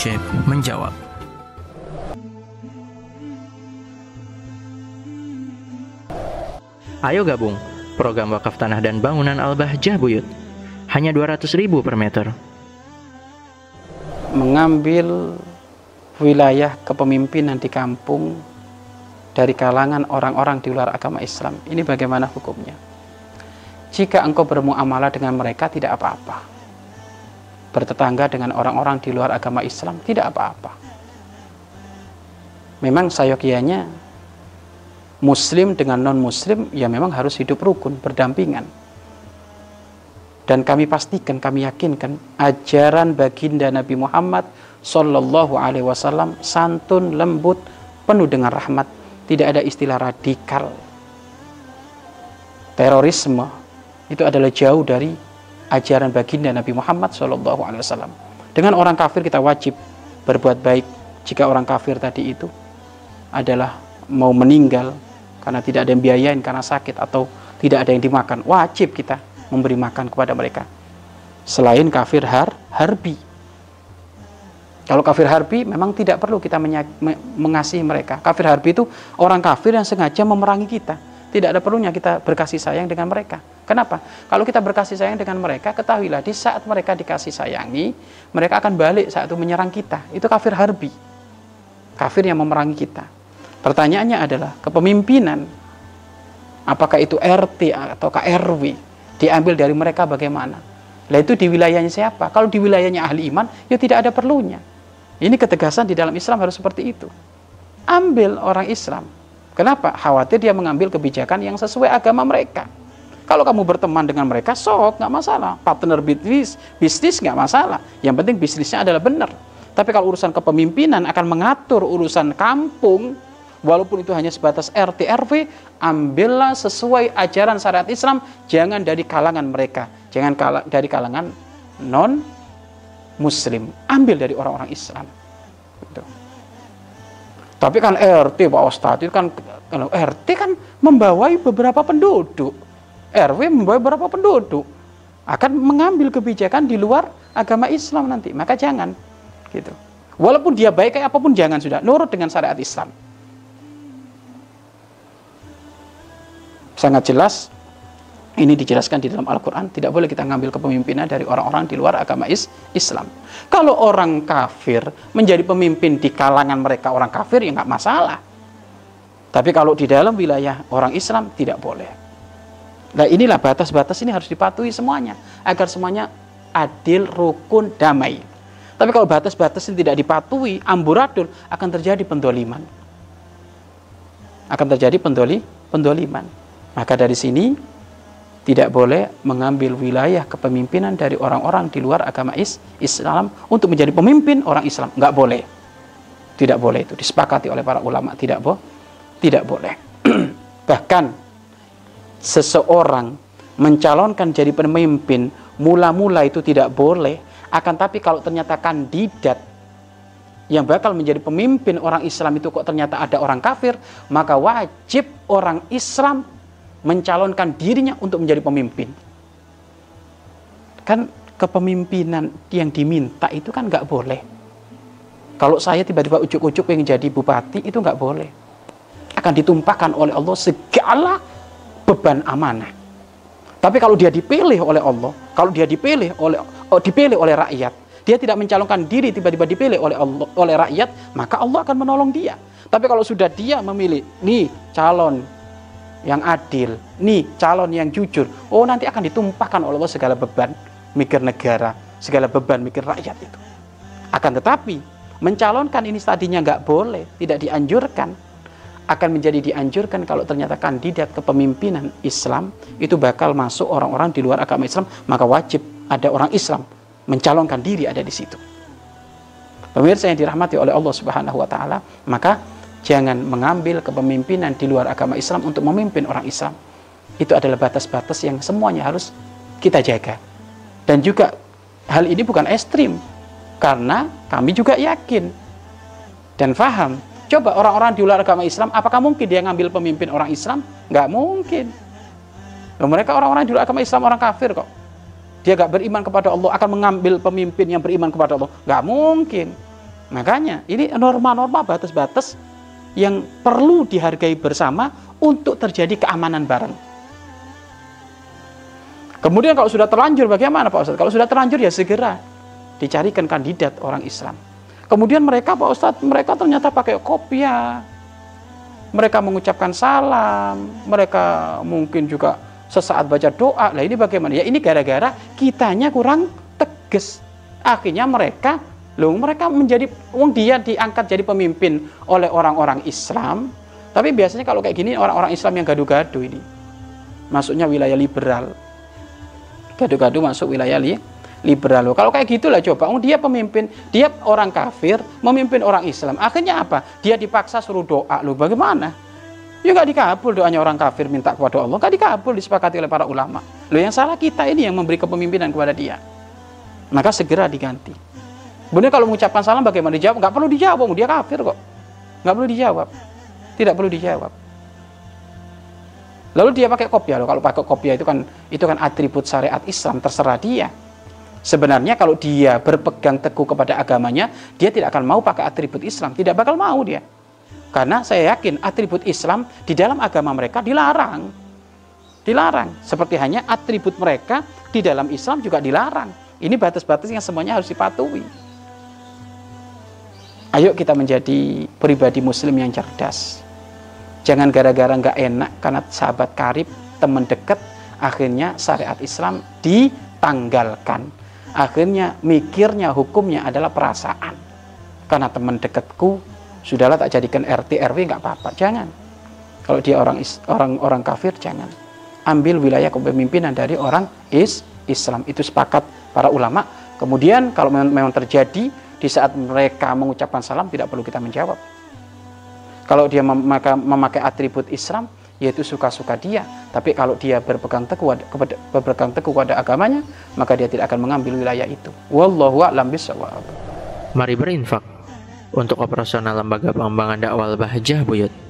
Syekh menjawab. Ayo gabung program wakaf tanah dan bangunan Al-Bahjah Buyut. Hanya 200 ribu per meter. Mengambil wilayah kepemimpinan di kampung dari kalangan orang-orang di luar agama Islam. Ini bagaimana hukumnya? Jika engkau bermuamalah dengan mereka tidak apa-apa. Bertetangga dengan orang-orang di luar agama Islam tidak apa-apa. Memang sayokianya muslim dengan non muslim ya memang harus hidup rukun, berdampingan. Dan kami pastikan, kami yakinkan ajaran baginda Nabi Muhammad Sallallahu Alaihi Wasallam santun, lembut, penuh dengan rahmat. Tidak ada istilah radikal. Terorisme itu adalah jauh dari ajaran baginda Nabi Muhammad Wasallam. Dengan orang kafir kita wajib berbuat baik. Jika orang kafir tadi itu adalah mau meninggal karena tidak ada yang biayain karena sakit atau tidak ada yang dimakan, wajib kita memberi makan kepada mereka. Selain kafir har, harbi, kalau kafir harbi memang tidak perlu kita mengasihi mereka. Kafir harbi itu orang kafir yang sengaja memerangi kita. Tidak ada perlunya kita berkasih sayang dengan mereka. Kenapa? Kalau kita berkasih sayang dengan mereka, ketahuilah di saat mereka dikasih sayangi, mereka akan balik saat itu menyerang kita. Itu kafir harbi. Kafir yang memerangi kita. Pertanyaannya adalah kepemimpinan apakah itu RT atau KRW diambil dari mereka bagaimana? Lah itu di wilayahnya siapa? Kalau di wilayahnya ahli iman, ya tidak ada perlunya. Ini ketegasan di dalam Islam harus seperti itu. Ambil orang Islam. Kenapa? Khawatir dia mengambil kebijakan yang sesuai agama mereka. Kalau kamu berteman dengan mereka, sok, nggak masalah. Partner bisnis, bisnis nggak masalah. Yang penting bisnisnya adalah benar. Tapi kalau urusan kepemimpinan akan mengatur urusan kampung, walaupun itu hanya sebatas RT RW, ambillah sesuai ajaran syariat Islam, jangan dari kalangan mereka, jangan dari kalangan non muslim, ambil dari orang-orang Islam. Gitu. Tapi kan RT Pak Ustadz itu kan kalau RT kan membawai beberapa penduduk. RW membawa beberapa penduduk akan mengambil kebijakan di luar agama Islam nanti. Maka jangan gitu. Walaupun dia baik kayak apa pun jangan sudah nurut dengan syariat Islam. Sangat jelas ini dijelaskan di dalam Al-Quran, tidak boleh kita ngambil kepemimpinan dari orang-orang di luar agama is Islam. Kalau orang kafir menjadi pemimpin di kalangan mereka orang kafir, ya nggak masalah. Tapi kalau di dalam wilayah orang Islam, tidak boleh. Nah inilah batas-batas ini harus dipatuhi semuanya, agar semuanya adil, rukun, damai. Tapi kalau batas-batas ini tidak dipatuhi, amburadul, akan terjadi pendoliman. Akan terjadi pendoli, pendoliman. Maka dari sini tidak boleh mengambil wilayah kepemimpinan dari orang-orang di luar agama is Islam untuk menjadi pemimpin orang Islam. Nggak boleh. Tidak boleh itu disepakati oleh para ulama. Tidak bo tidak boleh. Bahkan seseorang mencalonkan jadi pemimpin mula-mula itu tidak boleh. Akan tapi kalau ternyata kandidat yang bakal menjadi pemimpin orang Islam itu kok ternyata ada orang kafir, maka wajib orang Islam mencalonkan dirinya untuk menjadi pemimpin. Kan kepemimpinan yang diminta itu kan nggak boleh. Kalau saya tiba-tiba ujuk-ujuk pengen jadi bupati itu nggak boleh. Akan ditumpahkan oleh Allah segala beban amanah. Tapi kalau dia dipilih oleh Allah, kalau dia dipilih oleh oh, dipilih oleh rakyat, dia tidak mencalonkan diri tiba-tiba dipilih oleh Allah, oleh rakyat, maka Allah akan menolong dia. Tapi kalau sudah dia memilih, nih calon yang adil, nih calon yang jujur. Oh nanti akan ditumpahkan oleh Allah segala beban mikir negara, segala beban mikir rakyat itu. Akan tetapi mencalonkan ini tadinya nggak boleh, tidak dianjurkan. Akan menjadi dianjurkan kalau ternyata kandidat kepemimpinan Islam itu bakal masuk orang-orang di luar agama Islam, maka wajib ada orang Islam mencalonkan diri ada di situ. Pemirsa yang dirahmati oleh Allah Subhanahu wa taala, maka jangan mengambil kepemimpinan di luar agama Islam untuk memimpin orang Islam. Itu adalah batas-batas yang semuanya harus kita jaga. Dan juga hal ini bukan ekstrim, karena kami juga yakin dan faham. Coba orang-orang di luar agama Islam, apakah mungkin dia ngambil pemimpin orang Islam? Nggak mungkin. mereka orang-orang di luar agama Islam, orang kafir kok. Dia gak beriman kepada Allah, akan mengambil pemimpin yang beriman kepada Allah. Nggak mungkin. Makanya ini norma-norma batas-batas yang perlu dihargai bersama untuk terjadi keamanan bareng. Kemudian kalau sudah terlanjur bagaimana Pak Ustadz? Kalau sudah terlanjur ya segera dicarikan kandidat orang Islam. Kemudian mereka Pak Ustadz, mereka ternyata pakai kopiah. Mereka mengucapkan salam, mereka mungkin juga sesaat baca doa. Lah ini bagaimana? Ya ini gara-gara kitanya kurang tegas. Akhirnya mereka loh mereka menjadi wong dia diangkat jadi pemimpin oleh orang-orang Islam. Tapi biasanya kalau kayak gini orang-orang Islam yang gaduh-gaduh ini. Masuknya wilayah liberal. Gaduh-gaduh masuk wilayah li liberal loh. Kalau kayak gitulah coba, oh, dia pemimpin, dia orang kafir, memimpin orang Islam. Akhirnya apa? Dia dipaksa suruh doa loh. Bagaimana? Ya nggak dikabul doanya orang kafir minta kepada Allah, nggak dikabul disepakati oleh para ulama. Loh yang salah kita ini yang memberi kepemimpinan kepada dia. Maka segera diganti. Kemudian kalau mengucapkan salam bagaimana dijawab? Nggak perlu dijawab, dia kafir kok. Nggak perlu dijawab. Tidak perlu dijawab. Lalu dia pakai kopiah loh. Kalau pakai kopiah itu kan itu kan atribut syariat Islam terserah dia. Sebenarnya kalau dia berpegang teguh kepada agamanya, dia tidak akan mau pakai atribut Islam, tidak bakal mau dia. Karena saya yakin atribut Islam di dalam agama mereka dilarang. Dilarang. Seperti hanya atribut mereka di dalam Islam juga dilarang. Ini batas-batas yang semuanya harus dipatuhi. Ayo kita menjadi pribadi muslim yang cerdas. Jangan gara-gara nggak enak karena sahabat karib, teman dekat, akhirnya syariat Islam ditanggalkan akhirnya mikirnya hukumnya adalah perasaan. Karena teman dekatku sudahlah tak jadikan RT RW nggak apa-apa jangan. Kalau dia orang orang orang kafir jangan. Ambil wilayah kepemimpinan dari orang is Islam. Itu sepakat para ulama. Kemudian kalau memang terjadi di saat mereka mengucapkan salam tidak perlu kita menjawab. Kalau dia memakai, memakai atribut Islam yaitu suka-suka dia. Tapi kalau dia berpegang teguh kepada berpegang teguh pada agamanya, maka dia tidak akan mengambil wilayah itu. Wallahu a'lam bishawab. Mari berinfak untuk operasional lembaga pengembangan dakwah Bahjah Buyut.